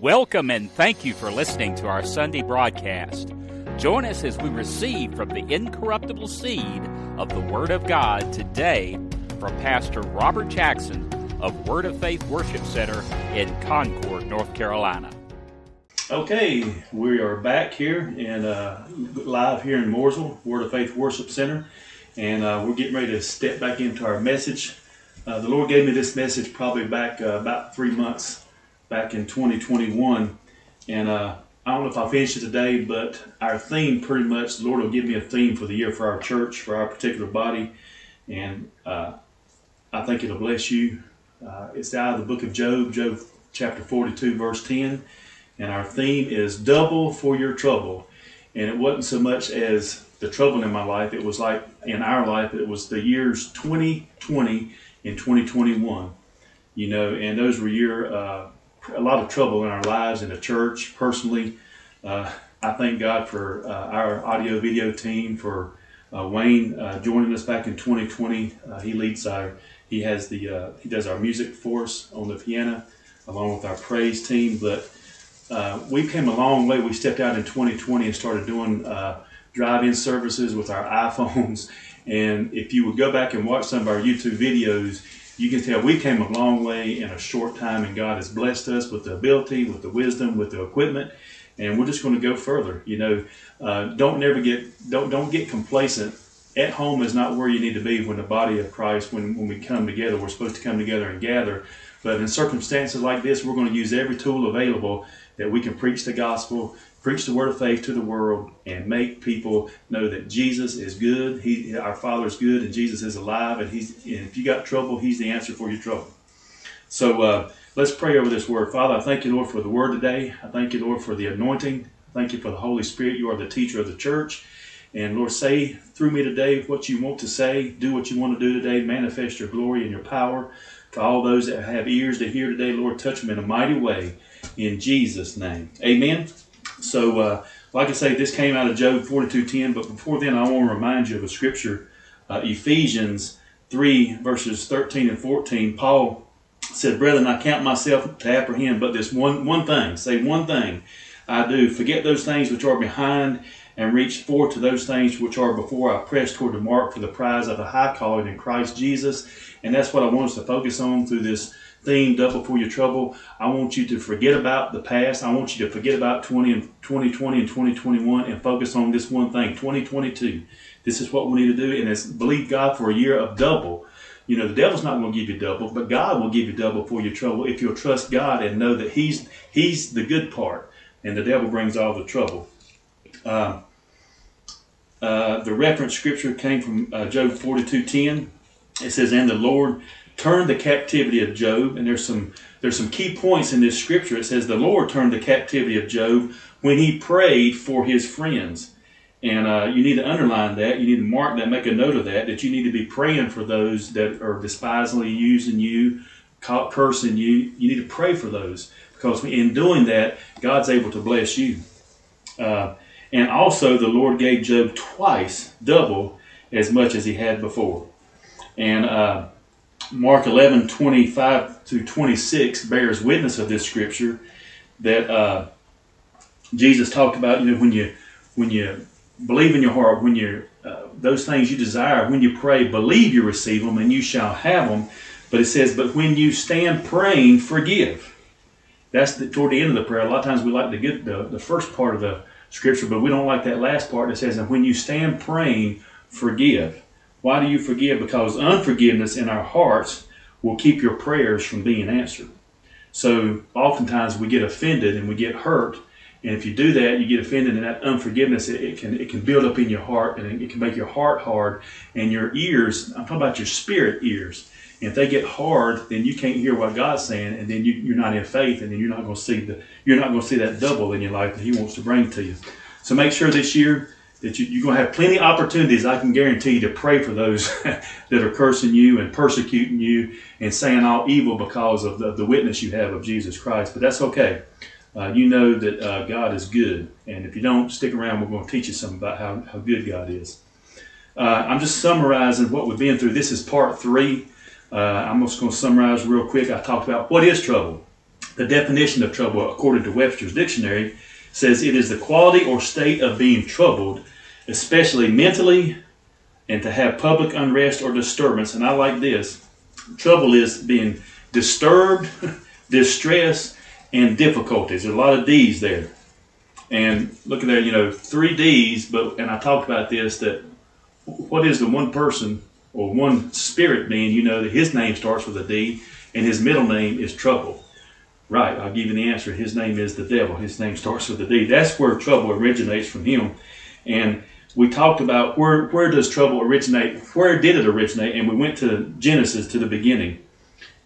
Welcome and thank you for listening to our Sunday broadcast. Join us as we receive from the incorruptible seed of the Word of God today from Pastor Robert Jackson of Word of Faith Worship Center in Concord, North Carolina. Okay, we are back here and uh, live here in Mooresville, Word of Faith Worship Center, and uh, we're getting ready to step back into our message. Uh, the Lord gave me this message probably back uh, about three months back in 2021. And uh, I don't know if I'll finish it today, but our theme pretty much, the Lord will give me a theme for the year for our church, for our particular body. And uh, I think it'll bless you. Uh, it's out of the book of Job, Job chapter 42, verse 10. And our theme is double for your trouble. And it wasn't so much as the trouble in my life, it was like in our life, it was the years 2020 and 2021. You know, and those were year uh, a lot of trouble in our lives in the church. Personally, uh, I thank God for uh, our audio video team for uh, Wayne uh, joining us back in 2020. Uh, he leads our he has the uh, he does our music for us on the piano along with our praise team. But we came a long way. We stepped out in 2020 and started doing drive-in services with our iPhones. And if you would go back and watch some of our YouTube videos, you can tell we came a long way in a short time, and God has blessed us with the ability, with the wisdom, with the equipment, and we're just going to go further. You know, uh, don't never get don't don't get complacent. At home is not where you need to be when the body of Christ, when, when we come together, we're supposed to come together and gather. But in circumstances like this, we're going to use every tool available that we can preach the gospel, preach the word of faith to the world and make people know that Jesus is good. He, our Father is good, and Jesus is alive. And he's, and if you got trouble, He's the answer for your trouble. So uh, let's pray over this word. Father, I thank you, Lord, for the word today. I thank you, Lord, for the anointing. Thank you for the Holy Spirit. You are the teacher of the church. And Lord, say through me today what you want to say. Do what you want to do today. Manifest your glory and your power. To all those that have ears to hear today, Lord, touch them in a mighty way. In Jesus' name. Amen. So, uh, like I say, this came out of Job 42:10. But before then, I want to remind you of a scripture, uh, Ephesians 3 verses 13 and 14. Paul said, "Brethren, I count myself to apprehend, but this one one thing. Say one thing, I do. Forget those things which are behind." And reach forward to those things which are before I press toward the mark for the prize of the high calling in Christ Jesus. And that's what I want us to focus on through this themed up before your trouble. I want you to forget about the past. I want you to forget about 20 and 2020 and 2021 and focus on this one thing, 2022. This is what we need to do, and it's believe God for a year of double. You know, the devil's not going to give you double, but God will give you double for your trouble if you'll trust God and know that He's He's the good part, and the devil brings all the trouble. Uh, uh, the reference scripture came from uh, Job 42:10. It says, "And the Lord turned the captivity of Job, and there's some there's some key points in this scripture. It says the Lord turned the captivity of Job when he prayed for his friends. And uh, you need to underline that. You need to mark that, make a note of that, that you need to be praying for those that are despisingly using you, cursing you. You need to pray for those because in doing that, God's able to bless you. Uh, and also, the Lord gave Job twice double as much as he had before. And uh, Mark 11, 25 to 26 bears witness of this scripture that uh, Jesus talked about, you know, when you when you believe in your heart, when you uh, those things you desire, when you pray, believe you receive them and you shall have them. But it says, but when you stand praying, forgive. That's the, toward the end of the prayer. A lot of times we like to get the, the first part of the scripture, but we don't like that last part that says, and when you stand praying, forgive. Why do you forgive? Because unforgiveness in our hearts will keep your prayers from being answered. So oftentimes we get offended and we get hurt. And if you do that, you get offended, and that unforgiveness it, it, can it can build up in your heart, and it can make your heart hard, and your ears. I'm talking about your spirit ears. And if they get hard, then you can't hear what God's saying, and then you, are not in faith, and then you're not going to see the you're not going to see that double in your life that He wants to bring to you. So make sure this year that you, are going to have plenty of opportunities, I can guarantee you, to pray for those that are cursing you and persecuting you and saying all evil because of the, the witness you have of Jesus Christ. But that's okay. Uh, you know that uh, God is good. And if you don't, stick around. We're going to teach you something about how, how good God is. Uh, I'm just summarizing what we've been through. This is part three. Uh, I'm just going to summarize real quick. I talked about what is trouble. The definition of trouble, according to Webster's dictionary, says it is the quality or state of being troubled, especially mentally, and to have public unrest or disturbance. And I like this. Trouble is being disturbed, distress, and difficulties. There's a lot of D's there. And look at there, you know, three D's, but and I talked about this that what is the one person or one spirit being, you know, that his name starts with a D and his middle name is trouble. Right, I'll give you the answer. His name is the devil. His name starts with a D. That's where trouble originates from him. And we talked about where where does trouble originate? Where did it originate? And we went to Genesis to the beginning.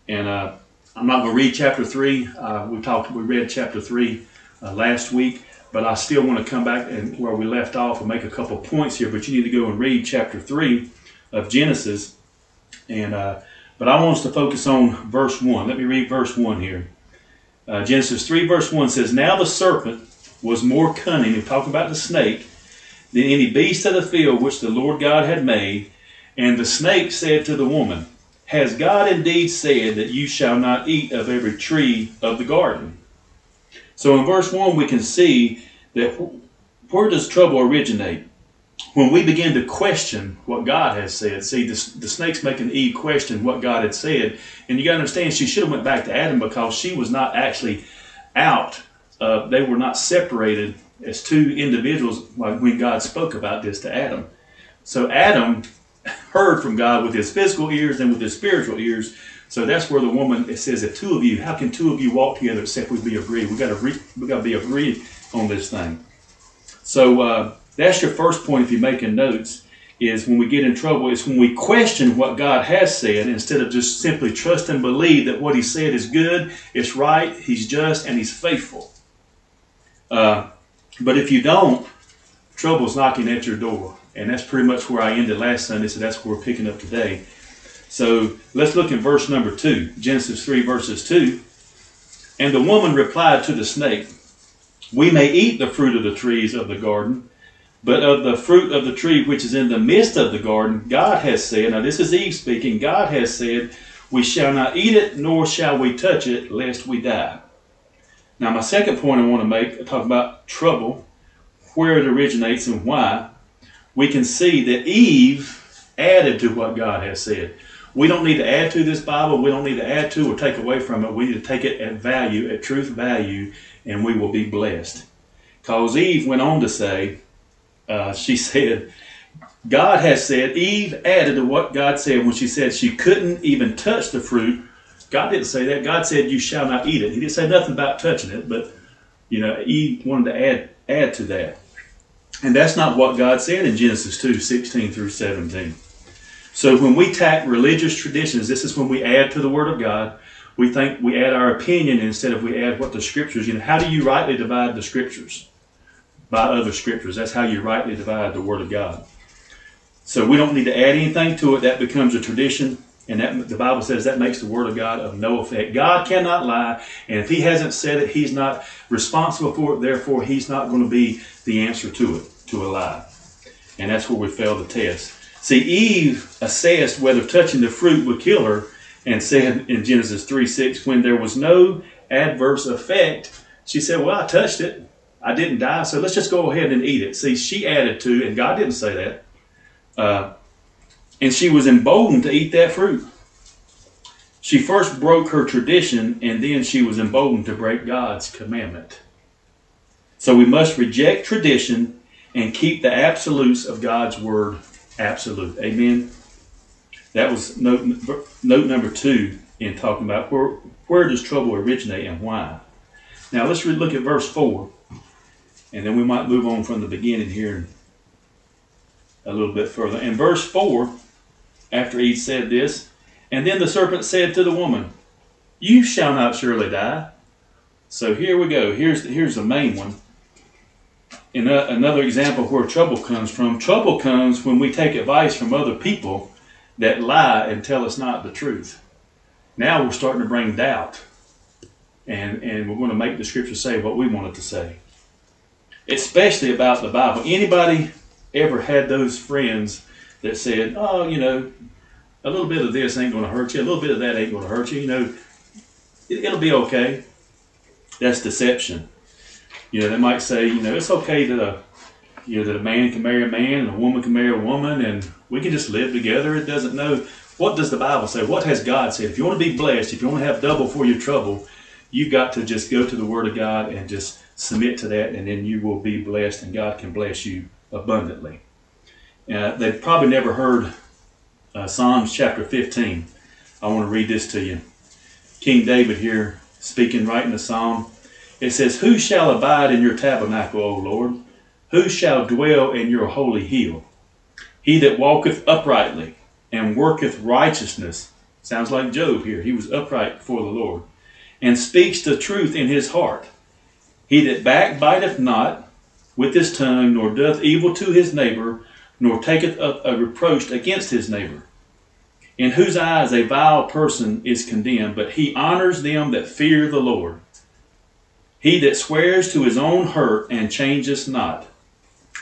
And uh, I'm not going to read chapter three. Uh, we talked. We read chapter three uh, last week, but I still want to come back and where we left off and make a couple points here. But you need to go and read chapter three of Genesis. And uh, but I want us to focus on verse one. Let me read verse one here. Uh, Genesis three verse one says, "Now the serpent was more cunning." We're talking about the snake than any beast of the field which the Lord God had made. And the snake said to the woman, Has God indeed said that you shall not eat of every tree of the garden? So in verse 1, we can see that where does trouble originate? When we begin to question what God has said. See, the, the snake's making Eve question what God had said. And you got to understand, she should have went back to Adam because she was not actually out. Uh, they were not separated as two individuals like when God spoke about this to Adam. So Adam heard from God with his physical ears and with his spiritual ears. So that's where the woman it says, "If two of you, how can two of you walk together except we be agreed? We got to we got to be agreed on this thing." So uh, that's your first point. If you're making notes, is when we get in trouble. Is when we question what God has said instead of just simply trust and believe that what He said is good, it's right, He's just, and He's faithful. Uh, but if you don't, trouble's knocking at your door. And that's pretty much where I ended last Sunday, so that's where we're picking up today. So let's look at verse number 2, Genesis 3, verses 2. And the woman replied to the snake, We may eat the fruit of the trees of the garden, but of the fruit of the tree which is in the midst of the garden, God has said, now this is Eve speaking, God has said, We shall not eat it, nor shall we touch it, lest we die. Now, my second point I want to make, talk about trouble, where it originates and why. We can see that Eve added to what God has said. We don't need to add to this Bible. We don't need to add to or take away from it. We need to take it at value, at truth value, and we will be blessed. Because Eve went on to say, uh, she said, God has said, Eve added to what God said when she said she couldn't even touch the fruit God didn't say that. God said, "You shall not eat it." He didn't say nothing about touching it, but you know, Eve wanted to add add to that, and that's not what God said in Genesis two sixteen through seventeen. So when we tack religious traditions, this is when we add to the Word of God. We think we add our opinion instead of we add what the Scriptures. You know, how do you rightly divide the Scriptures? By other Scriptures. That's how you rightly divide the Word of God. So we don't need to add anything to it. That becomes a tradition and that the Bible says that makes the word of God of no effect. God cannot lie, and if He hasn't said it, He's not responsible for it. Therefore, He's not going to be the answer to it, to a lie. And that's where we fail the test. See, Eve assessed whether touching the fruit would kill her, and said in Genesis 3 6, when there was no adverse effect, she said, Well, I touched it. I didn't die, so let's just go ahead and eat it. See, she added to, and God didn't say that. Uh, and she was emboldened to eat that fruit. She first broke her tradition, and then she was emboldened to break God's commandment. So we must reject tradition and keep the absolutes of God's word absolute. Amen. That was note, note number two in talking about where, where does trouble originate and why. Now let's look at verse 4, and then we might move on from the beginning here a little bit further. In verse 4, after Eve said this. And then the serpent said to the woman, You shall not surely die. So here we go. Here's the, here's the main one. In a, another example where trouble comes from, trouble comes when we take advice from other people that lie and tell us not the truth. Now we're starting to bring doubt. And, and we're going to make the scripture say what we want it to say. Especially about the Bible. Anybody ever had those friends that said, oh, you know, a little bit of this ain't going to hurt you, a little bit of that ain't going to hurt you, you know, it, will be okay. That's deception. You know, they might say, you know, it's okay that a you know that a man can marry a man and a woman can marry a woman and we can just live together. It doesn't know what does the Bible say? What has God said? If you want to be blessed, if you want to have double for your trouble, you've got to just go to the Word of God and just submit to that, and then you will be blessed, and God can bless you abundantly. Uh, they've probably never heard uh, Psalms chapter 15. I want to read this to you. King David here speaking, writing a psalm. It says, Who shall abide in your tabernacle, O Lord? Who shall dwell in your holy hill? He that walketh uprightly and worketh righteousness. Sounds like Job here. He was upright before the Lord. And speaks the truth in his heart. He that backbiteth not with his tongue, nor doth evil to his neighbor, nor taketh up a reproach against his neighbor, in whose eyes a vile person is condemned, but he honors them that fear the Lord. He that swears to his own hurt and changeth not.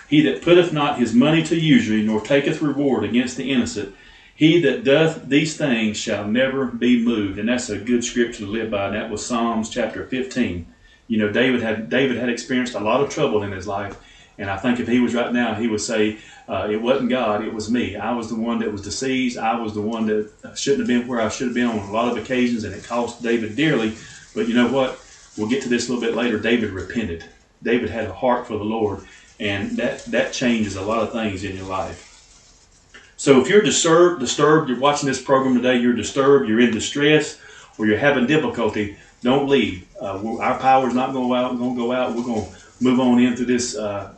He that putteth not his money to usury, nor taketh reward against the innocent. He that doth these things shall never be moved. And that's a good scripture to live by. And that was Psalms chapter 15. You know, David had David had experienced a lot of trouble in his life, and I think if he was right now, he would say, uh, "It wasn't God, it was me. I was the one that was deceived. I was the one that shouldn't have been where I should have been on a lot of occasions, and it cost David dearly." But you know what? We'll get to this a little bit later. David repented. David had a heart for the Lord, and that that changes a lot of things in your life. So if you're disturbed, disturbed, you're watching this program today, you're disturbed, you're in distress, or you're having difficulty, don't leave. Uh, our power is not going to go out. We're going to go out. We're going to move on in through this uh,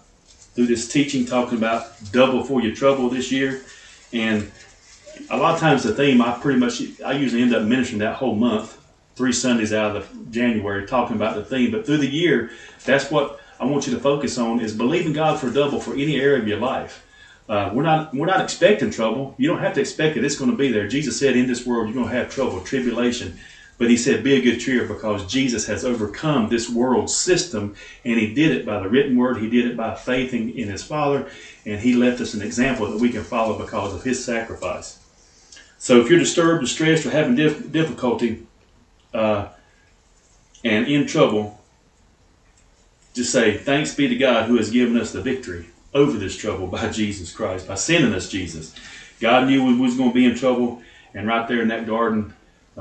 through this teaching, talking about double for your trouble this year. And a lot of times the theme, I pretty much I usually end up ministering that whole month, three Sundays out of January, talking about the theme. But through the year, that's what I want you to focus on: is believing God for double for any area of your life. Uh, we're not we're not expecting trouble. You don't have to expect it. It's going to be there. Jesus said, "In this world, you're going to have trouble, tribulation." But he said, Be a good cheer because Jesus has overcome this world system, and he did it by the written word. He did it by faith in, in his Father, and he left us an example that we can follow because of his sacrifice. So if you're disturbed, distressed, or having dif- difficulty uh, and in trouble, just say, Thanks be to God who has given us the victory over this trouble by Jesus Christ, by sending us Jesus. God knew we was going to be in trouble, and right there in that garden,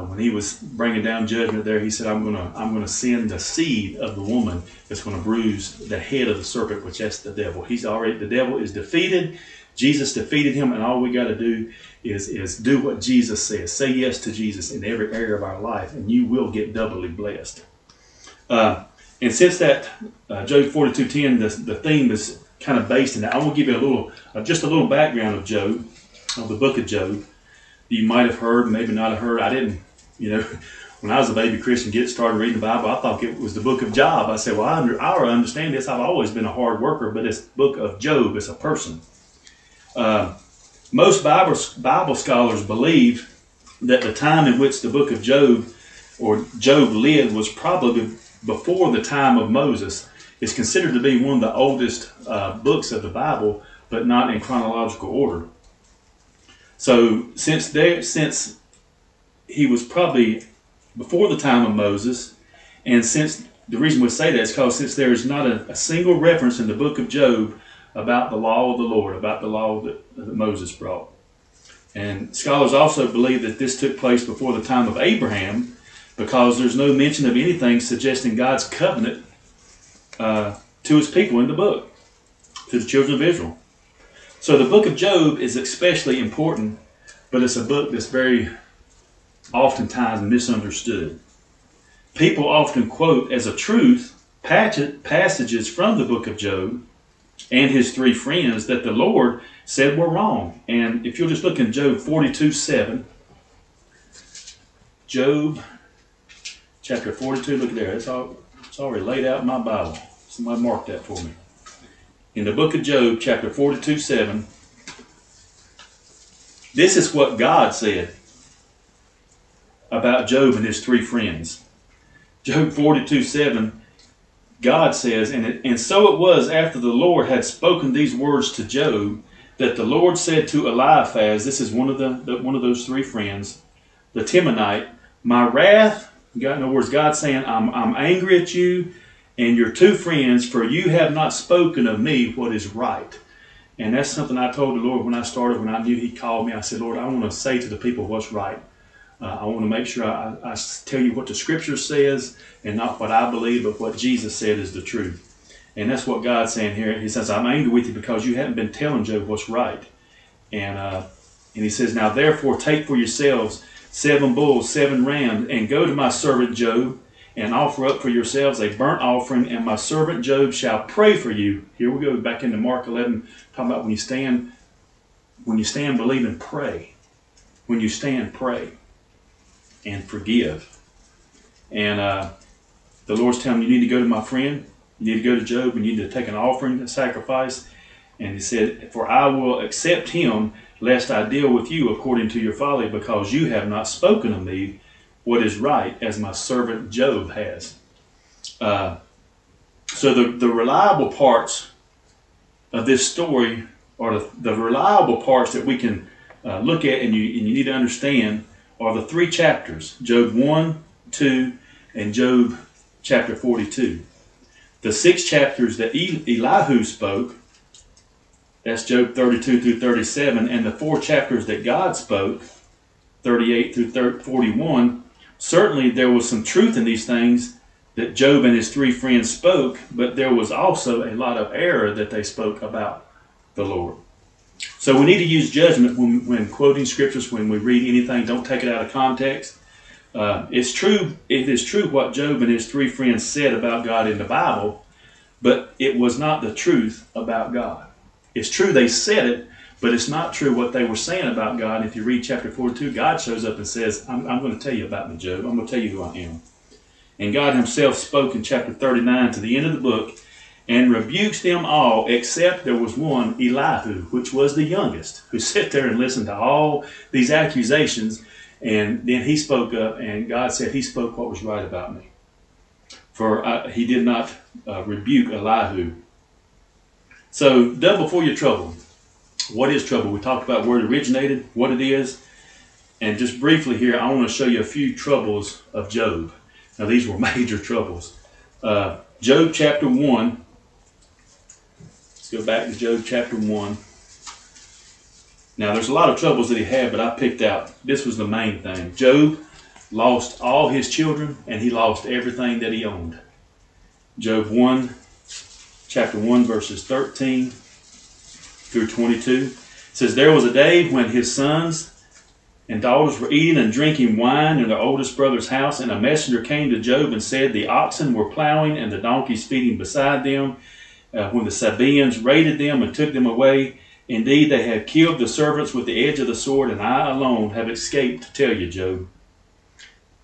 when he was bringing down judgment there, he said, "I'm gonna, I'm gonna send the seed of the woman that's going to bruise the head of the serpent, which that's the devil. He's already the devil is defeated. Jesus defeated him, and all we got to do is is do what Jesus says. Say yes to Jesus in every area of our life, and you will get doubly blessed. Uh, and since that uh, Job 42:10, the, the theme is kind of based in that, I will give you a little, uh, just a little background of Job, of the book of Job you might have heard, maybe not have heard. I didn't, you know, when I was a baby Christian, get started reading the Bible, I thought it was the book of Job. I said, well, I, under, I understand this. I've always been a hard worker, but it's book of Job. It's a person. Uh, most Bible, Bible scholars believe that the time in which the book of Job or Job lived was probably before the time of Moses. It's considered to be one of the oldest uh, books of the Bible, but not in chronological order. So since there, since he was probably before the time of Moses, and since the reason we say that is because since there is not a, a, single reference in the book of Job about the law of the Lord, about the law that, that Moses brought. And scholars also believe that this took place before the time of Abraham because there's no mention of anything suggesting God's covenant uh, to his people in the book, to the children of Israel. So the book of Job is especially important, but it's a book that's very oftentimes misunderstood. People often quote as a truth passages from the book of Job and his three friends that the Lord said were wrong. And if you'll just look in Job 42 7, Job chapter 42, look there, it's, all, it's already laid out in my Bible. Somebody mark that for me in the book of Job, chapter 42 7, this is what God said about Job and his three friends. Job 42 7, God says, and, it, and so it was after the Lord had spoken these words to Job that the Lord said to Eliphaz, this is one of the, the one of those three friends, the Temanite, My wrath God, in other words, God saying, I'm, I'm angry at you and your two friends, for you have not spoken of me what is right. And that's something I told the Lord when I started, when I knew He called me. I said, Lord, I want to say to the people what's right. Uh, I want to make sure I, I, tell you what the Scripture says and not what I believe, but what Jesus said is the truth. And that's what God's saying here. He says, I'm angry with you because you haven't been telling Job what's right. And, uh, and He says, Now therefore take for yourselves seven bulls, seven rams, and go to my servant Job and offer up for yourselves a burnt offering, and my servant Job shall pray for you. Here we go back into Mark 11, talking about when you stand, when you stand, believe and pray. When you stand, pray and forgive. And uh, the Lord's telling you, you need to go to my friend. You need to go to Job and you need to take an offering, a sacrifice. And he said, For I will accept him, lest I deal with you according to your folly, because you have not spoken of me what is right, as my servant Job has. Uh, so the, the reliable parts of this story are the, the reliable parts that we can uh, look at and you, and you need to understand are the three chapters Job 1, 2, and Job chapter 42. The six chapters that Elihu spoke, that's Job 32 through 37, and the four chapters that God spoke, 38 through 41, certainly there was some truth in these things that Job and his three friends spoke, but there was also a lot of error that they spoke about the Lord. So we need to use judgment when, when quoting scriptures, when we read anything, don't take it out of context. Uh, it's true, it is true what Job and his three friends said about God in the Bible, but it was not the truth about God. It's true they said it, but it's not true what they were saying about God. If you read chapter 42, God shows up and says, I'm, I'm going to tell you about me, Job. I'm going to tell you who I am. And God Himself spoke in chapter 39 to the end of the book and rebukes them all, except there was one, Elihu, which was the youngest, who sat there and listened to all these accusations. And then he spoke up, and God said he spoke what was right about me. For uh, he did not uh, rebuke Elihu. So, double for your trouble. What is trouble? We talked about where it originated, what it is. And just briefly here, I want to show you a few troubles of Job. Now, these were major troubles. Uh, Job chapter 1, Let's go back to Job chapter 1. Now, there's a lot of troubles that he had, but I picked out this was the main thing. Job lost all his children and he lost everything that he owned. Job 1, chapter 1, verses 13 through 22 says, There was a day when his sons and daughters were eating and drinking wine in their oldest brother's house, and a messenger came to Job and said, The oxen were plowing and the donkeys feeding beside them uh, when the Sabaeans raided them and took them away. Indeed, they have killed the servants with the edge of the sword, and I alone have escaped to tell you, Job.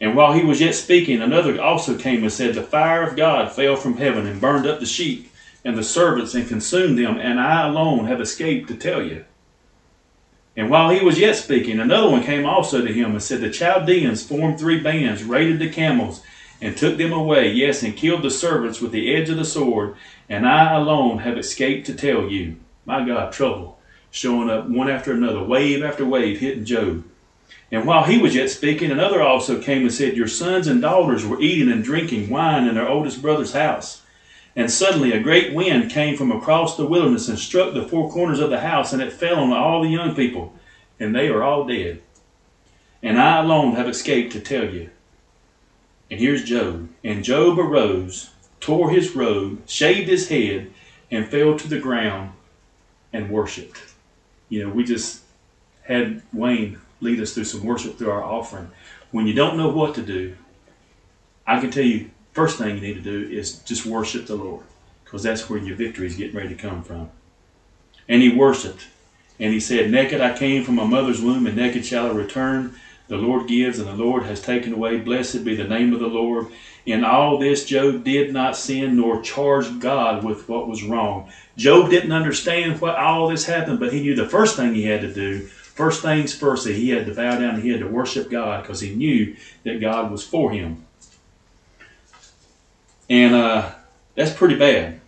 And while he was yet speaking, another also came and said, The fire of God fell from heaven and burned up the sheep and the servants and consumed them, and I alone have escaped to tell you. And while he was yet speaking, another one came also to him and said, The Chaldeans formed three bands, raided the camels, and took them away, yes, and killed the servants with the edge of the sword, and I alone have escaped to tell you. My God, trouble showing up one after another, wave after wave hitting Job. And while he was yet speaking, another also came and said, Your sons and daughters were eating and drinking wine in their oldest brother's house. And suddenly a great wind came from across the wilderness and struck the four corners of the house, and it fell on all the young people, and they are all dead. And I alone have escaped to tell you. And here's Job. And Job arose, tore his robe, shaved his head, and fell to the ground and worshiped. You know, we just had Wayne lead us through some worship through our offering. When you don't know what to do, I can tell you, first thing you need to do is just worship the Lord, because that's where your victory is getting ready to come from. And he worshiped, and he said, Naked I came from my mother's womb, and naked shall I return. The Lord gives and the Lord has taken away. Blessed be the name of the Lord. In all this, Job did not sin nor charge God with what was wrong. Job didn't understand what all this happened, but he knew the first thing he had to do, first things first, that he had to bow down and he had to worship God because he knew that God was for him. And uh, that's pretty bad.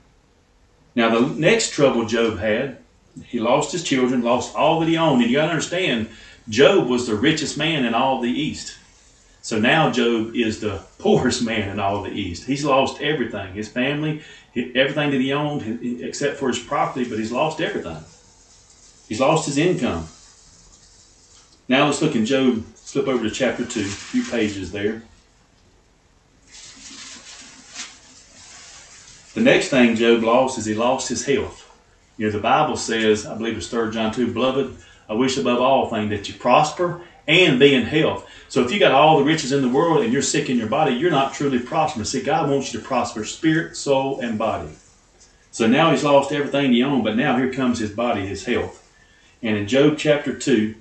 Now, the next trouble Job had, he lost his children, lost all that he owned. And you got to understand, Job was the richest man in all the East. So now Job is the poorest man in all the East. He's lost everything his family, everything that he owned, except for his property, but he's lost everything. He's lost his income. Now let's look in Job, flip over to chapter 2, a few pages there. The next thing Job lost is he lost his health. You know, the Bible says, I believe it's 3 John 2, Beloved, I wish above all things that you prosper and be in health. So if you got all the riches in the world and you're sick in your body, you're not truly prosperous. See, God wants you to prosper spirit, soul, and body. So now he's lost everything he owned, but now here comes his body, his health. And in Job chapter 2,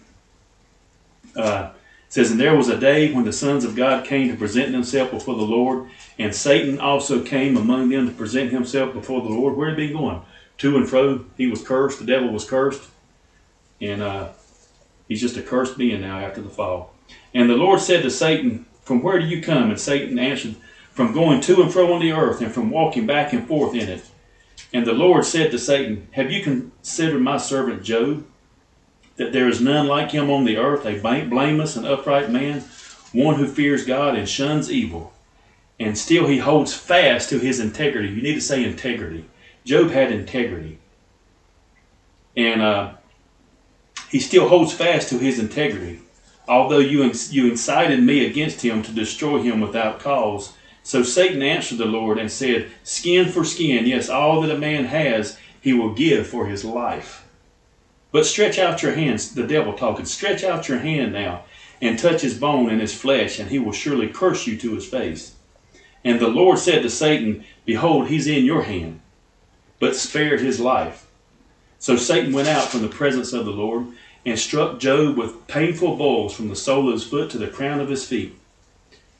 uh, says, And there was a day when the sons of God came to present themselves before the Lord, and Satan also came among them to present himself before the Lord. Where had he been going? To and fro. He was cursed. The devil was cursed. And uh, he's just a cursed being now after the fall. And the Lord said to Satan, From where do you come? And Satan answered, From going to and fro on the earth, and from walking back and forth in it. And the Lord said to Satan, Have you considered my servant Job? that there is none like him on the earth, a blameless and upright man, one who fears God and shuns evil. And still he holds fast to his integrity. You need to say integrity. Job had integrity. And uh, he still holds fast to his integrity. Although you, you incited me against him to destroy him without cause. So Satan answered the Lord and said, Skin for skin, yes, all that a man has, he will give for his life. But stretch out your hands, the devil talking, stretch out your hand now and touch his bone and his flesh, and he will surely curse you to his face. And the Lord said to Satan, Behold, he's in your hand, but spared his life. So Satan went out from the presence of the Lord and struck Job with painful blows from the sole of his foot to the crown of his feet.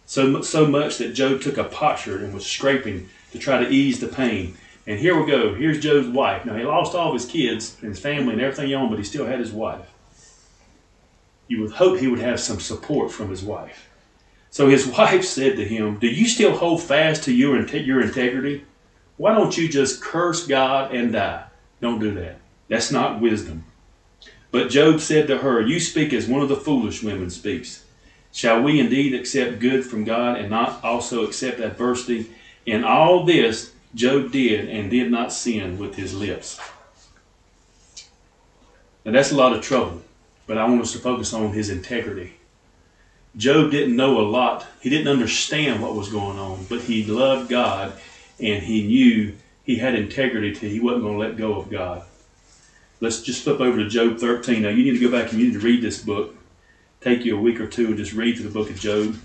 So, so much that Job took a potsherd and was scraping to try to ease the pain. And here we go. Here's Job's wife. Now, he lost all of his kids and his family and everything he owned, but he still had his wife. You would hope he would have some support from his wife. So his wife said to him, Do you still hold fast to your, your integrity? Why don't you just curse God and die? Don't do that. That's not wisdom. But Job said to her, You speak as one of the foolish women speaks. Shall we indeed accept good from God and not also accept adversity? In all this, Job did and did not sin with his lips. Now that's a lot of trouble, but I want us to focus on his integrity. Job didn't know a lot. He didn't understand what was going on, but he loved God and he knew he had integrity to he wasn't going to let go of God. Let's just flip over to Job 13. Now you need to go back and you need to read this book. Take you a week or two and just read through the book of Job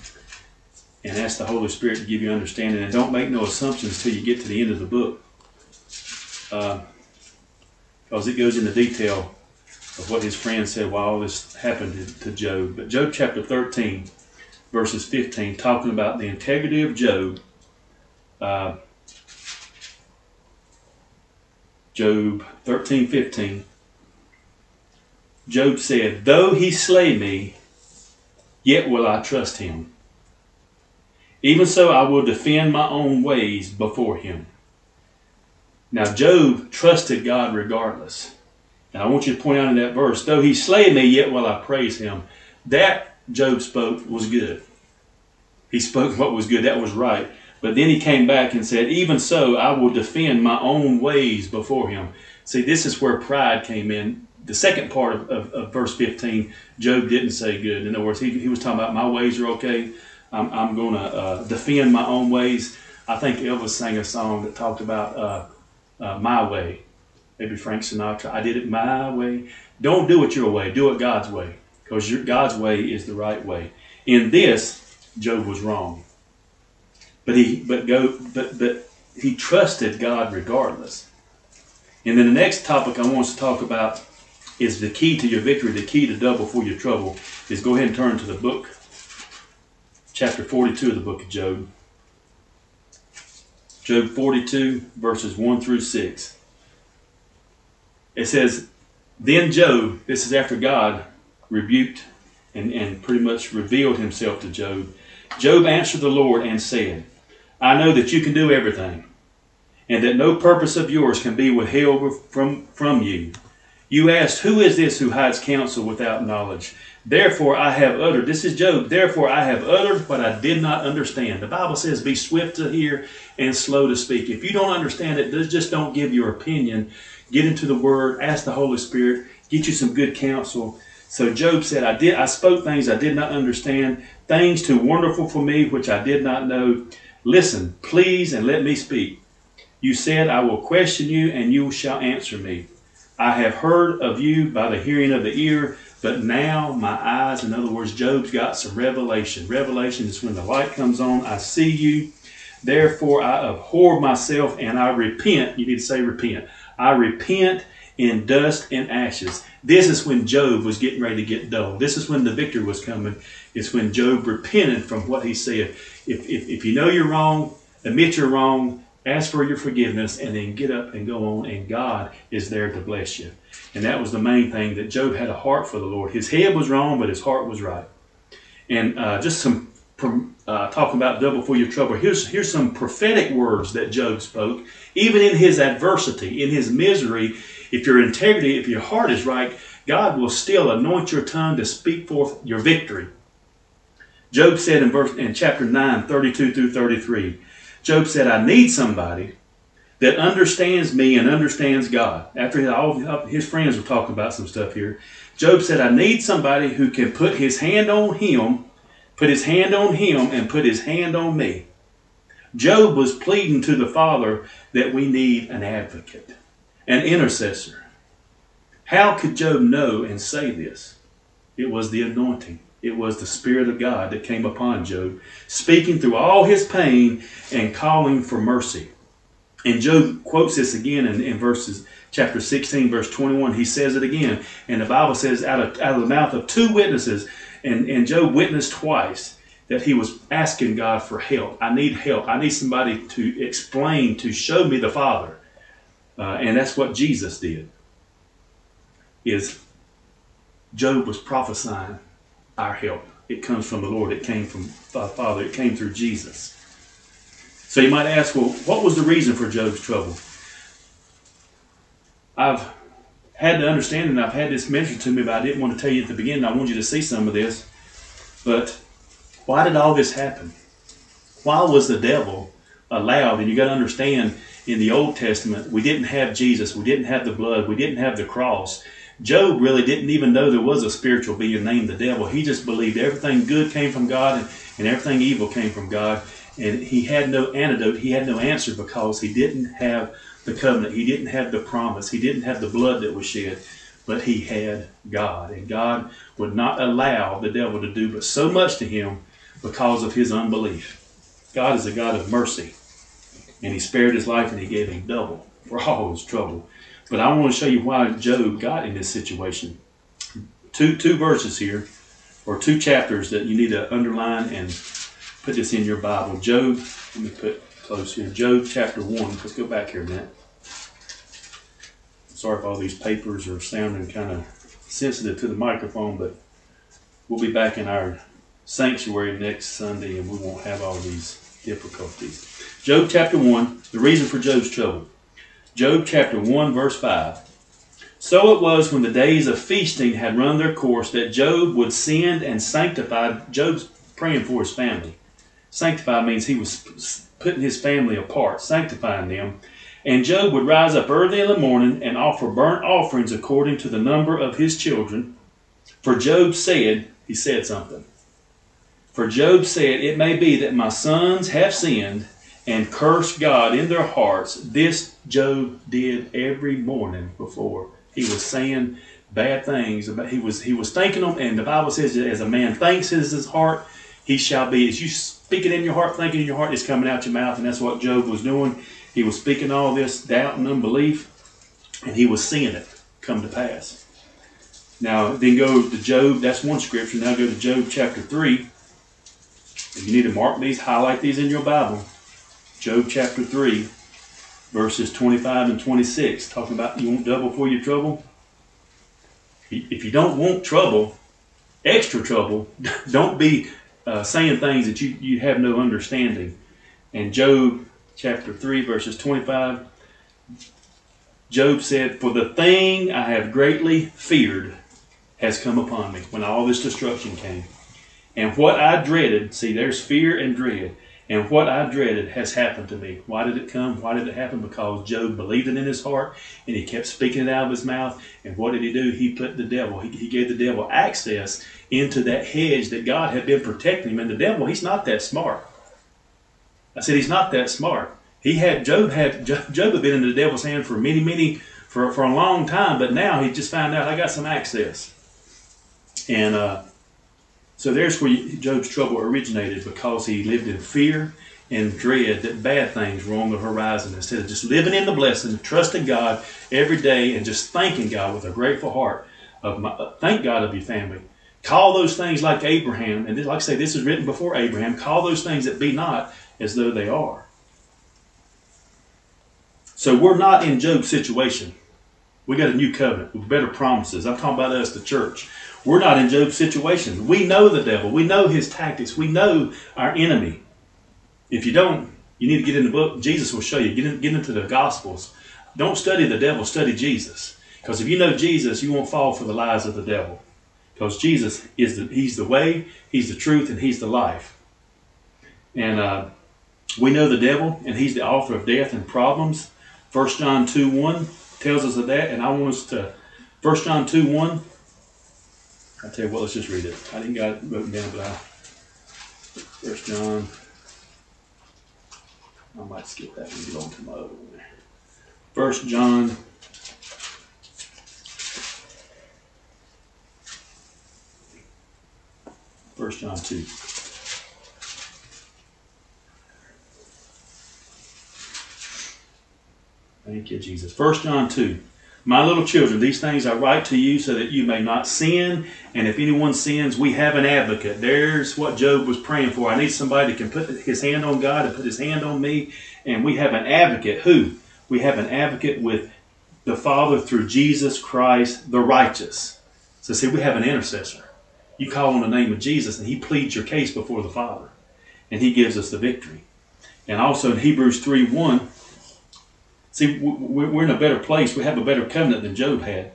and ask the Holy Spirit to give you understanding. And don't make no assumptions till you get to the end of the book, because uh, it goes into detail of what his friend said while all this happened to, to Job. But Job chapter 13, verses 15, talking about the integrity of Job. Uh, Job 13, 15. Job said, Though he slay me, yet will I trust him. Even so, I will defend my own ways before him. Now, Job trusted God regardless. And I want you to point out in that verse, though he slay me, yet will I praise him. That Job spoke was good. He spoke what was good, that was right. But then he came back and said, Even so, I will defend my own ways before him. See, this is where pride came in. The second part of, of, of verse 15, Job didn't say good. In other words, he, he was talking about my ways are okay. I'm, I'm going to uh, defend my own ways. I think Elvis sang a song that talked about uh, uh, my way. Maybe Frank Sinatra. I did it my way. Don't do it your way. Do it God's way, because God's way is the right way. In this, Job was wrong, but he but go but but he trusted God regardless. And then the next topic I want to talk about is the key to your victory, the key to double for your trouble. Is go ahead and turn to the book chapter 42 of the book of Job. Job 42, verses 1 through 6. It says, Then Job, this is after God rebuked and, and pretty much revealed himself to Job. Job answered the Lord and said, I know that you can do everything, and that no purpose of yours can be withheld from, from you. You asked, Who is this who hides counsel without knowledge? Therefore I have uttered, this is Job, therefore I have uttered what I did not understand. The Bible says, be swift to hear and slow to speak. If you don't understand it, just don't give your opinion. Get into the Word, ask the Holy Spirit, get you some good counsel. So Job said, I did I spoke things I did not understand, things too wonderful for me which I did not know. Listen, please, and let me speak. You said, I will question you, and you shall answer me. I have heard of you by the hearing of the ear, but now my eyes, in other words, Job's got some revelation. Revelation is when the light comes on, I see you. Therefore, I abhor myself and I repent. You need to say repent. I repent in dust and ashes. This is when Job was getting ready to get dull. This is when the victory was coming. It's when Job repented from what he said. If, if, if you know you're wrong, admit you're wrong, ask for your forgiveness, and then get up and go on, and God is there to bless you. And that was the main thing that Job had a heart for the Lord. His head was wrong, but his heart was right. And uh, just some uh, talking about double for your trouble. Here's here's some prophetic words that Job spoke, even in his adversity, in his misery. If your integrity, if your heart is right, God will still anoint your tongue to speak forth your victory. Job said in verse in chapter 9, 32 through 33, Job said, I need somebody that understands me and understands God. After all his friends were talking about some stuff here, Job said, I need somebody who can put his hand on him, put his hand on him, and put his hand on me. Job was pleading to the Father that we need an advocate, an intercessor. How could Job know and say this? It was the anointing. It was the Spirit of God that came upon Job, speaking through all his pain and calling for mercy. And Job quotes this again in, in verses chapter 16, verse 21. He says it again. And the Bible says, out of, out of the mouth of two witnesses, and, and Job witnessed twice that he was asking God for help. I need help. I need somebody to explain, to show me the Father. Uh, and that's what Jesus did. Is Job was prophesying our help. It comes from the Lord. It came from the Father. It came through Jesus. So you might ask, well, what was the reason for Job's trouble? I've had to understand, and I've had this mentioned to me, but I didn't want to tell you at the beginning. I want you to see some of this. But why did all this happen? Why was the devil allowed? And you got to understand, in the Old Testament, we didn't have Jesus, we didn't have the blood, we didn't have the cross. Job really didn't even know there was a spiritual being named the devil. He just believed everything good came from God and, and everything evil came from God. And he had no antidote, he had no answer because he didn't have the covenant, he didn't have the promise, he didn't have the blood that was shed, but he had God. And God would not allow the devil to do but so much to him because of his unbelief. God is a God of mercy, and he spared his life and he gave him double for all his trouble. But I want to show you why Job got in this situation. Two two verses here, or two chapters that you need to underline and put this in your Bible. Job, let me put close here. Job chapter one. Let's go back here a minute. Sorry if all these papers are sounding kind of sensitive to the microphone, but we'll be back in our sanctuary next Sunday and we won't have all these difficulties. Job chapter 1, the reason for Job's trouble. Job chapter 1, verse 5. So it was when the days of feasting had run their course that Job would send and sanctify. Job's praying for his family. Sanctify means he was putting his family apart, sanctifying them. And Job would rise up early in the morning and offer burnt offerings according to the number of his children. For Job said, he said something. For Job said, It may be that my sons have sinned and cursed God in their hearts. This Job did every morning before. He was saying bad things. About, he was he was thinking them, and the Bible says that as a man thinks in his heart, he shall be. As you speak it in your heart, thinking in your heart, it's coming out your mouth, and that's what Job was doing. He was speaking all this doubt and unbelief, and he was seeing it come to pass. Now, then go to Job. That's one scripture. Now go to Job chapter three. If you need to mark these, highlight these in your Bible. Job chapter 3, verses 25 and 26, talking about you want double for your trouble. If you don't want trouble, extra trouble, don't be uh, saying things that you, you have no understanding. And Job chapter 3, verses 25, Job said, For the thing I have greatly feared has come upon me, when all this destruction came. And what I dreaded, see, there's fear and dread. And what I dreaded has happened to me. Why did it come? Why did it happen? Because Job believed it in his heart and he kept speaking it out of his mouth. And what did he do? He put the devil, he, gave the devil access into that hedge that God had been protecting him. And the devil, he's not that smart. I said, he's not that smart. He had, Job had, Job had been in the devil's hand for many, many, for, for a long time, but now he just found out I got some access. And, uh, so there's where Job's trouble originated because he lived in fear and dread that bad things were on the horizon instead of just living in the blessing, trusting God every day, and just thanking God with a grateful heart. Of my, thank God of your family. Call those things like Abraham, and like I say, this is written before Abraham. Call those things that be not as though they are. So we're not in Job's situation. We got a new covenant with better promises. I'm talking about us, the church. We're not in Job's situation. We know the devil. We know his tactics. We know our enemy. If you don't, you need to get in the book. Jesus will show you. Get, in, get into the Gospels. Don't study the devil. Study Jesus. Because if you know Jesus, you won't fall for the lies of the devil. Because Jesus is the He's the way, He's the truth, and He's the life. And uh, we know the devil, and he's the author of death and problems. 1 John 2 1 tells us of that, and I want us to 1 John 2 1 I tell you what, let's just read it. I didn't got it written down, but I First John. I might skip that and get on to my other one there. First John. First John two. Thank you, Jesus. First John two. My little children, these things I write to you so that you may not sin. And if anyone sins, we have an advocate. There's what Job was praying for. I need somebody that can put his hand on God and put his hand on me. And we have an advocate. Who? We have an advocate with the Father through Jesus Christ, the righteous. So, see, we have an intercessor. You call on the name of Jesus, and he pleads your case before the Father. And he gives us the victory. And also in Hebrews 3 1, See, we're in a better place. We have a better covenant than Job had.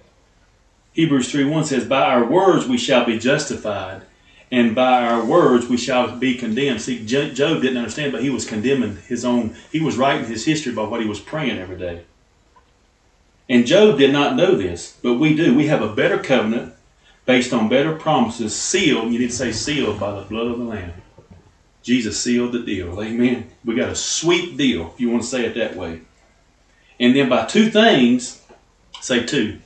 Hebrews 3 1 says, By our words we shall be justified, and by our words we shall be condemned. See, Job didn't understand, but he was condemning his own, he was writing his history by what he was praying every day. And Job did not know this, but we do. We have a better covenant based on better promises, sealed, you need to say sealed by the blood of the Lamb. Jesus sealed the deal. Amen. We got a sweet deal, if you want to say it that way. And then by two things, say two.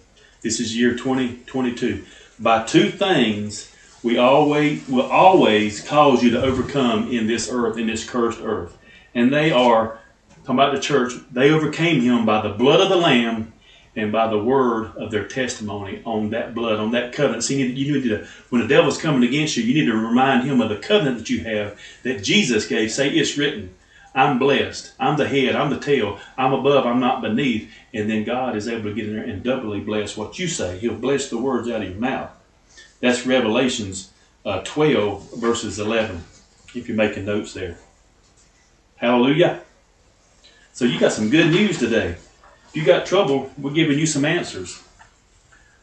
This is year 2022. By two things, we always will always cause you to overcome in this earth, in this cursed earth. And they are, talking about the church, they overcame him by the blood of the Lamb and by the word of their testimony on that blood, on that covenant. See, you need to, when the devil's coming against you, you need to remind him of the covenant that you have that Jesus gave. Say, it's written. I'm blessed. I'm the head. I'm the tail. I'm above. I'm not beneath. And then God is able to get in there and doubly bless what you say. He'll bless the words out of your mouth. That's Revelations uh, 12, verses 11, if you're making notes there. Hallelujah. So you got some good news today. If you got trouble, we're giving you some answers.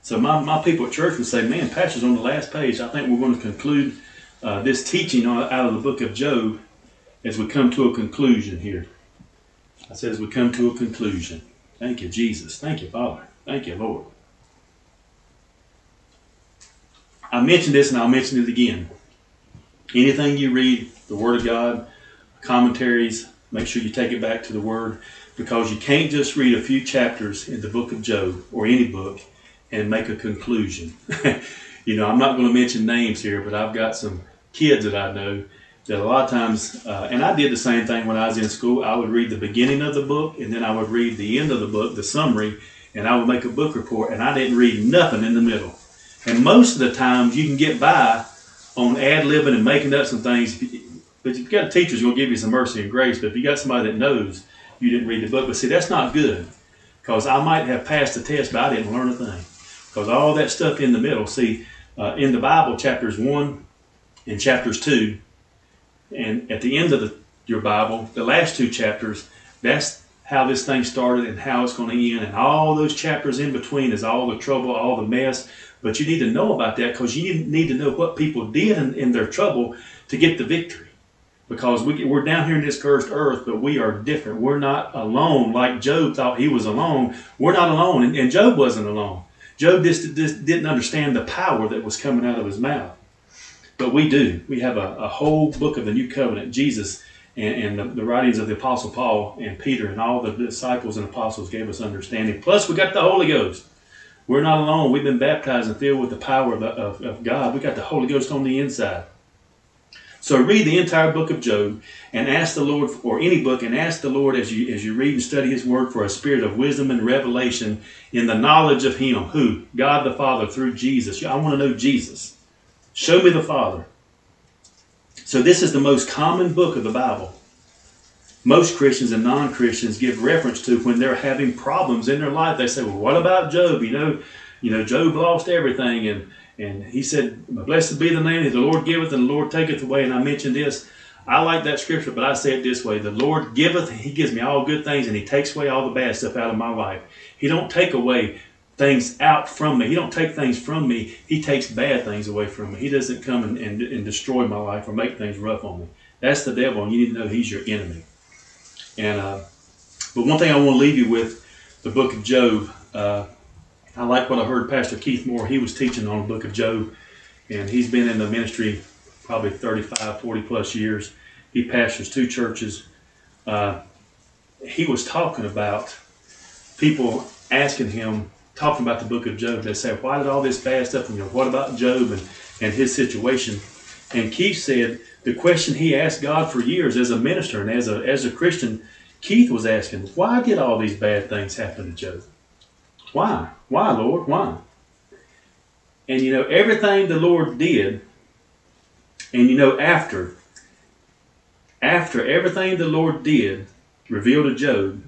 So my, my people at church would say, man, Pastor's on the last page. I think we're going to conclude uh, this teaching out of the book of Job as we come to a conclusion here. I said, as we come to a conclusion. Thank you, Jesus. Thank you, Father. Thank you, Lord. I mentioned this and I'll mention it again. Anything you read, the Word of God, commentaries, make sure you take it back to the Word because you can't just read a few chapters in the book of Job or any book and make a conclusion. you know, I'm not going to mention names here, but I've got some kids that I know that a lot of times, uh, and I did the same thing when I was in school. I would read the beginning of the book, and then I would read the end of the book, the summary, and I would make a book report, and I didn't read nothing in the middle. And most of the times, you can get by on ad libbing and making up some things. But you've got a teacher who's going to give you some mercy and grace, but if you got somebody that knows you didn't read the book, but see, that's not good because I might have passed the test, but I didn't learn a thing because all that stuff in the middle. See, uh, in the Bible, chapters one and chapters two and at the end of the, your Bible, the last two chapters, that's how this thing started and how it's going to end. And all those chapters in between is all the trouble, all the mess. But you need to know about that because you need to know what people did in, in their trouble to get the victory. Because we, we're down here in this cursed earth, but we are different. We're not alone like Job thought he was alone. We're not alone, and, and Job wasn't alone. Job just, just didn't understand the power that was coming out of his mouth. But we do. We have a, a whole book of the New Covenant. Jesus and, and the, the, writings of the Apostle Paul and Peter and all the disciples and apostles gave us understanding. Plus, we got the Holy Ghost. We're not alone. We've been baptized and filled with the power of, of, of God. We got the Holy Ghost on the inside. So read the entire book of Job and ask the Lord, or any book, and ask the Lord as you as you read and study His Word for a spirit of wisdom and revelation in the knowledge of Him. Who? God the Father through Jesus. I want to know Jesus. Show me the Father. So this is the most common book of the Bible. Most Christians and non-Christians give reference to when they're having problems in their life. They say, "Well, what about Job? You know, you know, Job lost everything, and and he said, "Blessed be the name of the Lord giveth, and the Lord taketh away." And I mentioned this. I like that scripture, but I say it this way: The Lord giveth; He gives me all good things, and He takes away all the bad stuff out of my life. He don't take away things out from me. He don't take things from me. He takes bad things away from me. He doesn't come and, and, and destroy my life or make things rough on me. That's the devil, and you need to know he's your enemy. And uh, but one thing I want to leave you with the book of Job. Uh, I like what I heard Pastor Keith Moore. He was teaching on the book of Job, and he's been in the ministry probably 35, 40 plus years. He pastors two churches. Uh, he was talking about people asking him talking about the book of Job. They say, why did all this bad stuff? You know, what about Job and, and his situation? And Keith said the question he asked God for years as a minister and as a as a Christian, Keith was asking, why did all these bad things happen to Job? Why? Why, Lord? Why? And you know, everything the Lord did, and you know, after, after everything the Lord did, revealed to Job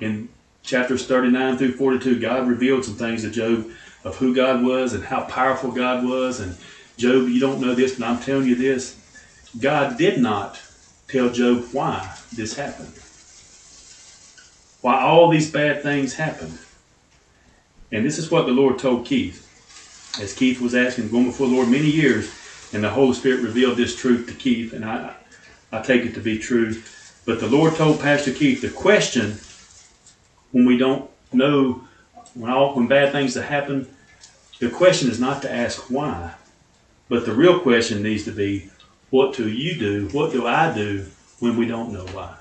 in chapters 39 through 42, God revealed some things to Job of who God was and how powerful God was. And Job, you don't know this, but I'm telling you this. God did not tell Job why this happened. Why all these bad things happened. And this is what the Lord told Keith. As Keith was asking, going before the Lord many years, and the Holy Spirit revealed this truth to Keith, and I, I take it to be true. But the Lord told Pastor Keith the question when we don't know when all when bad things have happened, the question is not to ask why, but the real question needs to be, what do you do? What do I do when we don't know why?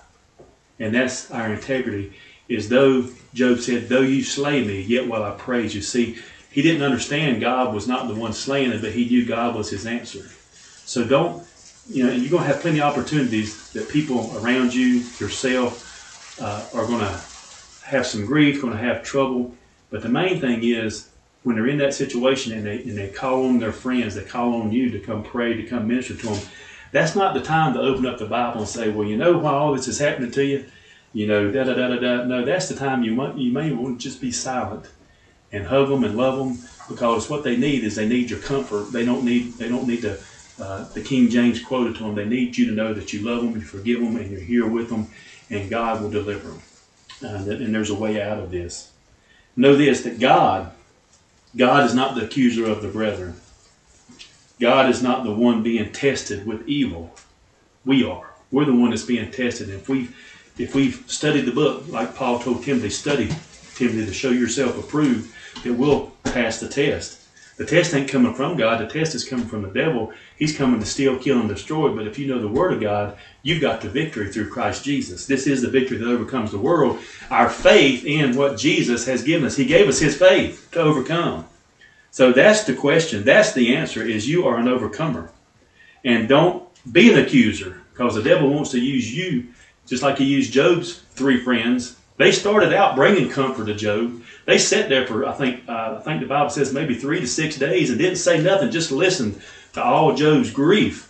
And that's our integrity. Is though Job said, though you slay me, yet will I praise you. See, he didn't understand God was not the one slaying him, but he knew God was his answer. So don't, you know, you're going to have plenty of opportunities that people around you, yourself, uh, are going to have some grief, going to have trouble. But the main thing is when they're in that situation and they, and they call on their friends, they call on you to come pray, to come minister to them. That's not the time to open up the Bible and say, well, you know why all this is happening to you? You know, da da da da da. No, that's the time you might, you may want to just be silent and hug them and love them because what they need is they need your comfort. They don't need they don't need to. Uh, the King James quoted to them. They need you to know that you love them, you forgive them, and you're here with them, and God will deliver them. Uh, and there's a way out of this. Know this that God, God is not the accuser of the brethren. God is not the one being tested with evil. We are. We're the one that's being tested. And if we if we've studied the book, like Paul told Timothy, study Timothy to show yourself approved, that we'll pass the test. The test ain't coming from God. The test is coming from the devil. He's coming to steal, kill, and destroy. But if you know the Word of God, you've got the victory through Christ Jesus. This is the victory that overcomes the world. Our faith in what Jesus has given us. He gave us His faith to overcome. So that's the question. That's the answer. Is you are an overcomer, and don't be an accuser because the devil wants to use you just like he used Job's three friends. They started out bringing comfort to Job. They sat there for I think uh, I think the Bible says maybe three to six days and didn't say nothing, just listened to all Job's grief.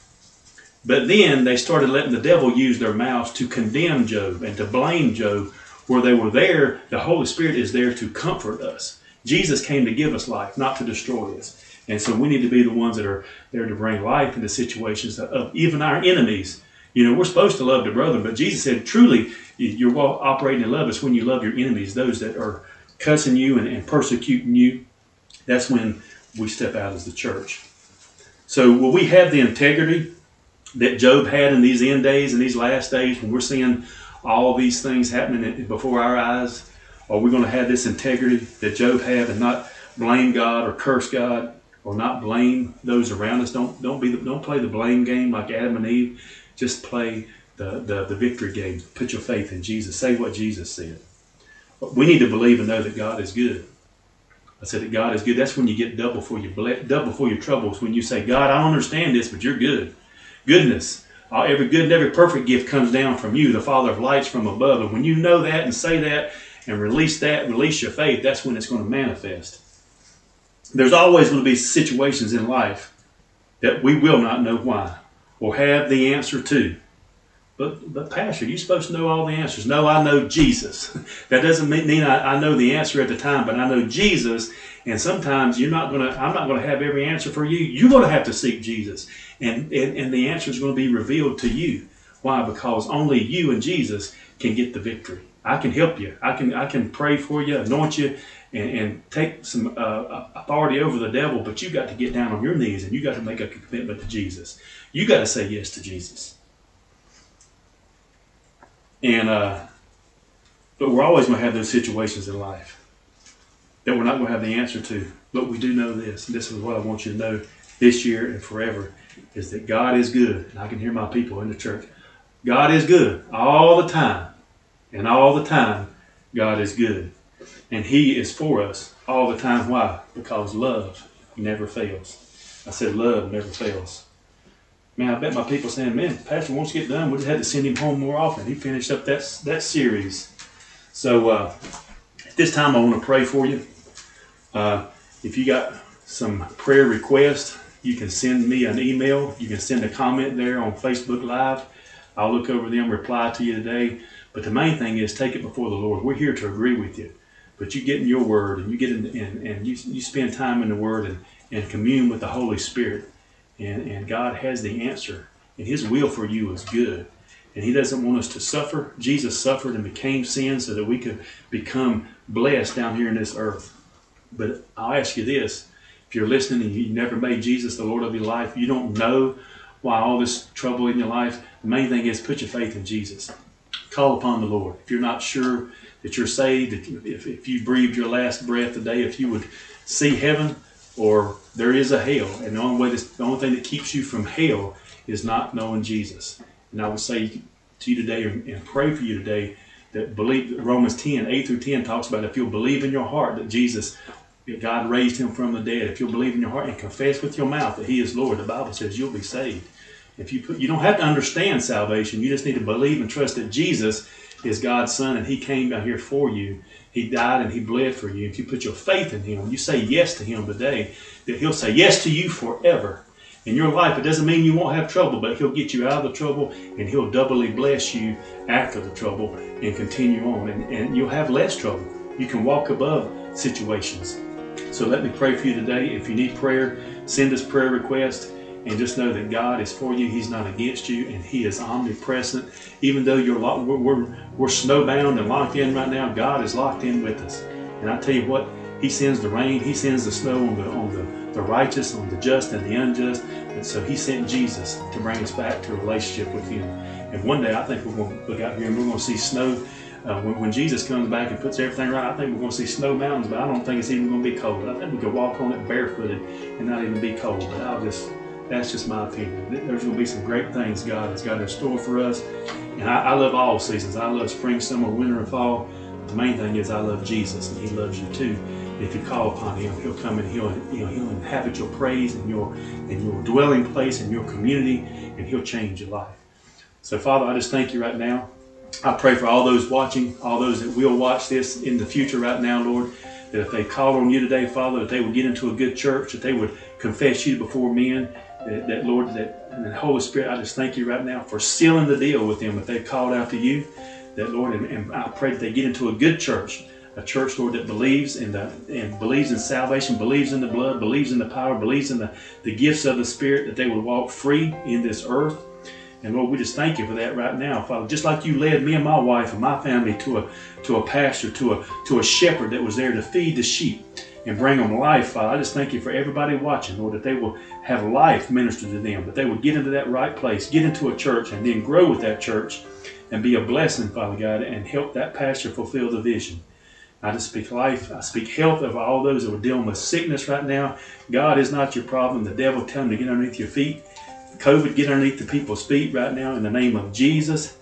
But then they started letting the devil use their mouths to condemn Job and to blame Job. Where they were there, the Holy Spirit is there to comfort us. Jesus came to give us life, not to destroy us. And so we need to be the ones that are there to bring life into situations of even our enemies. You know, we're supposed to love the brother, but Jesus said, truly, you're operating in love is when you love your enemies, those that are cussing you and, and persecuting you. That's when we step out as the church. So, will we have the integrity that Job had in these end days and these last days when we're seeing all these things happening before our eyes? Are we going to have this integrity that Job had and not blame God or curse God or not blame those around us? Don't don't be the, don't play the blame game like Adam and Eve. Just play the, the, the victory game. Put your faith in Jesus. Say what Jesus said. We need to believe and know that God is good. I said that God is good. That's when you get double for your double for your troubles. When you say, God, I don't understand this, but you're good. Goodness. Uh, every good and every perfect gift comes down from you, the Father of lights from above. And when you know that and say that and release that, release your faith, that's when it's going to manifest. There's always going to be situations in life that we will not know why or have the answer to. But, but Pastor, you're supposed to know all the answers. No, I know Jesus. that doesn't mean I, I know the answer at the time, but I know Jesus. And sometimes you're not gonna. I'm not gonna have every answer for you. You're gonna have to seek Jesus, and and, and the answer is going to be revealed to you. Why? Because only you and Jesus can get the victory. I can help you. I can I can pray for you, anoint you, and, and take some uh, authority over the devil. But you got to get down on your knees and you got to make a commitment to Jesus. You got to say yes to Jesus. And uh, but we're always going to have those situations in life that we're not going to have the answer to. But we do know this, and this is what I want you to know this year and forever, is that God is good. And I can hear my people in the church. God is good all the time. And all the time, God is good. And He is for us all the time. Why? Because love never fails. I said love never fails. Man, I bet my people saying, man, Pastor wants to get done. We just had to send him home more often. He finished up that, that series. So uh, at this time, I want to pray for you. Uh, if you got some prayer requests, you can send me an email. You can send a comment there on Facebook Live. I'll look over them, reply to you today. But the main thing is take it before the Lord. We're here to agree with you. But you get in your word and you get in and, and you, you spend time in the word and, and commune with the Holy Spirit and, and God has the answer. And His will for you is good. And He doesn't want us to suffer. Jesus suffered and became sin so that we could become blessed down here in this earth. But I'll ask you this if you're listening and you never made Jesus the Lord of your life, you don't know why all this trouble in your life, the main thing is put your faith in Jesus. Call upon the Lord. If you're not sure that you're saved, if, if you breathed your last breath today, if you would see heaven, or there is a hell, and the only way, the only thing that keeps you from hell is not knowing Jesus. And I would say to you today, and pray for you today, that believe Romans 10, 8 through 10 talks about if you'll believe in your heart that Jesus, that God raised him from the dead, if you'll believe in your heart and confess with your mouth that he is Lord, the Bible says you'll be saved. If you put, you don't have to understand salvation, you just need to believe and trust that Jesus is God's son and he came down here for you he died and He bled for you. If you put your faith in Him, you say yes to Him today, that He'll say yes to you forever. In your life, it doesn't mean you won't have trouble, but He'll get you out of the trouble and He'll doubly bless you after the trouble and continue on. And, and you'll have less trouble. You can walk above situations. So let me pray for you today. If you need prayer, send us prayer requests and just know that God is for you. He's not against you, and He is omnipresent. Even though you're locked, we're, we're, we're snowbound and locked in right now, God is locked in with us. And I tell you what, He sends the rain, He sends the snow on the on the, the righteous, on the just and the unjust. And so He sent Jesus to bring us back to a relationship with Him. And one day I think we're going to look out here and we're going to see snow. Uh, when, when, Jesus comes back and puts everything right, I think we're going to see snow mountains, but I don't think it's even going to be cold. I think we could walk on it barefooted and not even be cold. But I'll just that's just my opinion. There's going to be some great things God has got in store for us. And I, I love all seasons. I love spring, summer, winter, and fall. The main thing is I love Jesus, and He loves you too. And if you call upon Him, He'll come and He'll you know, He'll inhabit your praise and your and your dwelling place and your community, and He'll change your life. So, Father, I just thank you right now. I pray for all those watching, all those that will watch this in the future right now, Lord, that if they call on you today, Father, that they would get into a good church, that they would confess you before men, that, that Lord, that Holy Spirit, I just thank you right now for sealing the deal with them if they've called out to you. That Lord, and, and I pray that they get into a good church, a church, Lord, that believes in the and believes in salvation, believes in the blood, believes in the power, believes in the, the gifts of the Spirit, that they would walk free in this earth. And Lord, we just thank you for that right now, Father. Just like you led me and my wife and my family to a to a pastor, to a to a shepherd that was there to feed the sheep and bring them life, Father. I just thank you for everybody watching, Lord, that they will have life ministered to them, that they will get into that right place, get into a church, and then grow with that church and be a blessing, Father God, and help that pastor fulfill the vision. I just speak life. I speak health of all those that are dealing with sickness right now. God is not your problem. The devil tell them to get underneath your feet. COVID, get underneath the people's feet right now in the name of Jesus.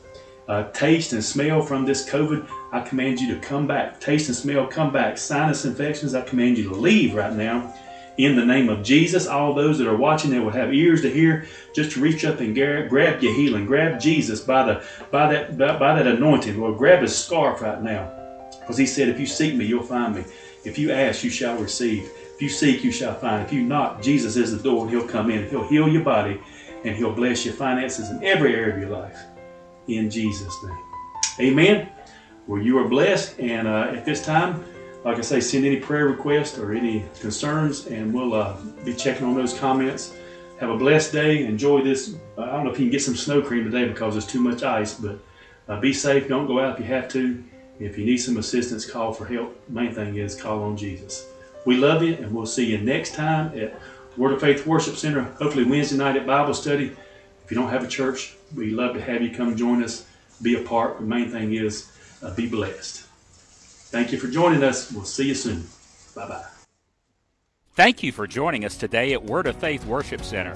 Uh, taste and smell from this COVID. I command you to come back. Taste and smell, come back. Sinus infections, I command you to leave right now in the name of Jesus. All those that are watching that will have ears to hear, just reach up and grab, grab your healing. Grab Jesus by the by that by, by that anointing. Lord, grab his scarf right now. Because he said, If you seek me, you'll find me. If you ask, you shall receive. If you seek, you shall find. If you knock, Jesus is the door and he'll come in. He'll heal your body and he'll bless your finances in every area of your life. In Jesus' name. Amen. Well, you are blessed. And uh, at this time, like I say, send any prayer requests or any concerns, and we'll uh, be checking on those comments. Have a blessed day. Enjoy this. I don't know if you can get some snow cream today because there's too much ice, but uh, be safe. Don't go out if you have to. If you need some assistance, call for help. Main thing is call on Jesus. We love you, and we'll see you next time at Word of Faith Worship Center. Hopefully Wednesday night at Bible study. If you don't have a church, we love to have you come join us, be a part. The main thing is uh, be blessed. Thank you for joining us. We'll see you soon. Bye bye. Thank you for joining us today at Word of Faith Worship Center.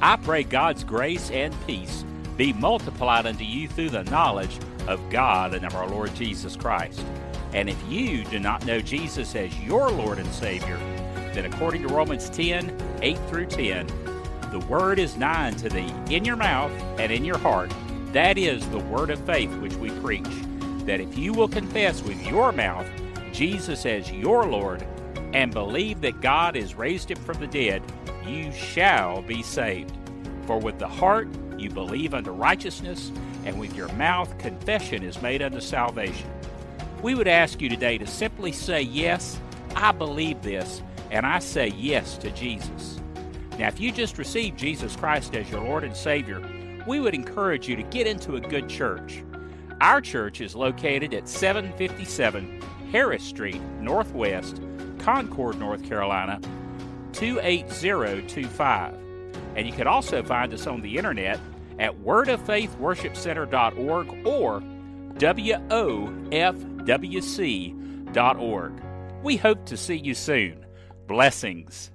I pray God's grace and peace be multiplied unto you through the knowledge of God and of our Lord Jesus Christ. And if you do not know Jesus as your Lord and Savior, then according to Romans 10 8 through 10, the word is nigh unto thee, in your mouth and in your heart. That is the word of faith which we preach. That if you will confess with your mouth Jesus as your Lord and believe that God has raised him from the dead, you shall be saved. For with the heart you believe unto righteousness, and with your mouth confession is made unto salvation. We would ask you today to simply say, Yes, I believe this, and I say yes to Jesus. Now, if you just received Jesus Christ as your Lord and Savior, we would encourage you to get into a good church. Our church is located at 757 Harris Street, Northwest, Concord, North Carolina, 28025. And you can also find us on the internet at wordoffaithworshipcenter.org or WOFWC.org. We hope to see you soon. Blessings.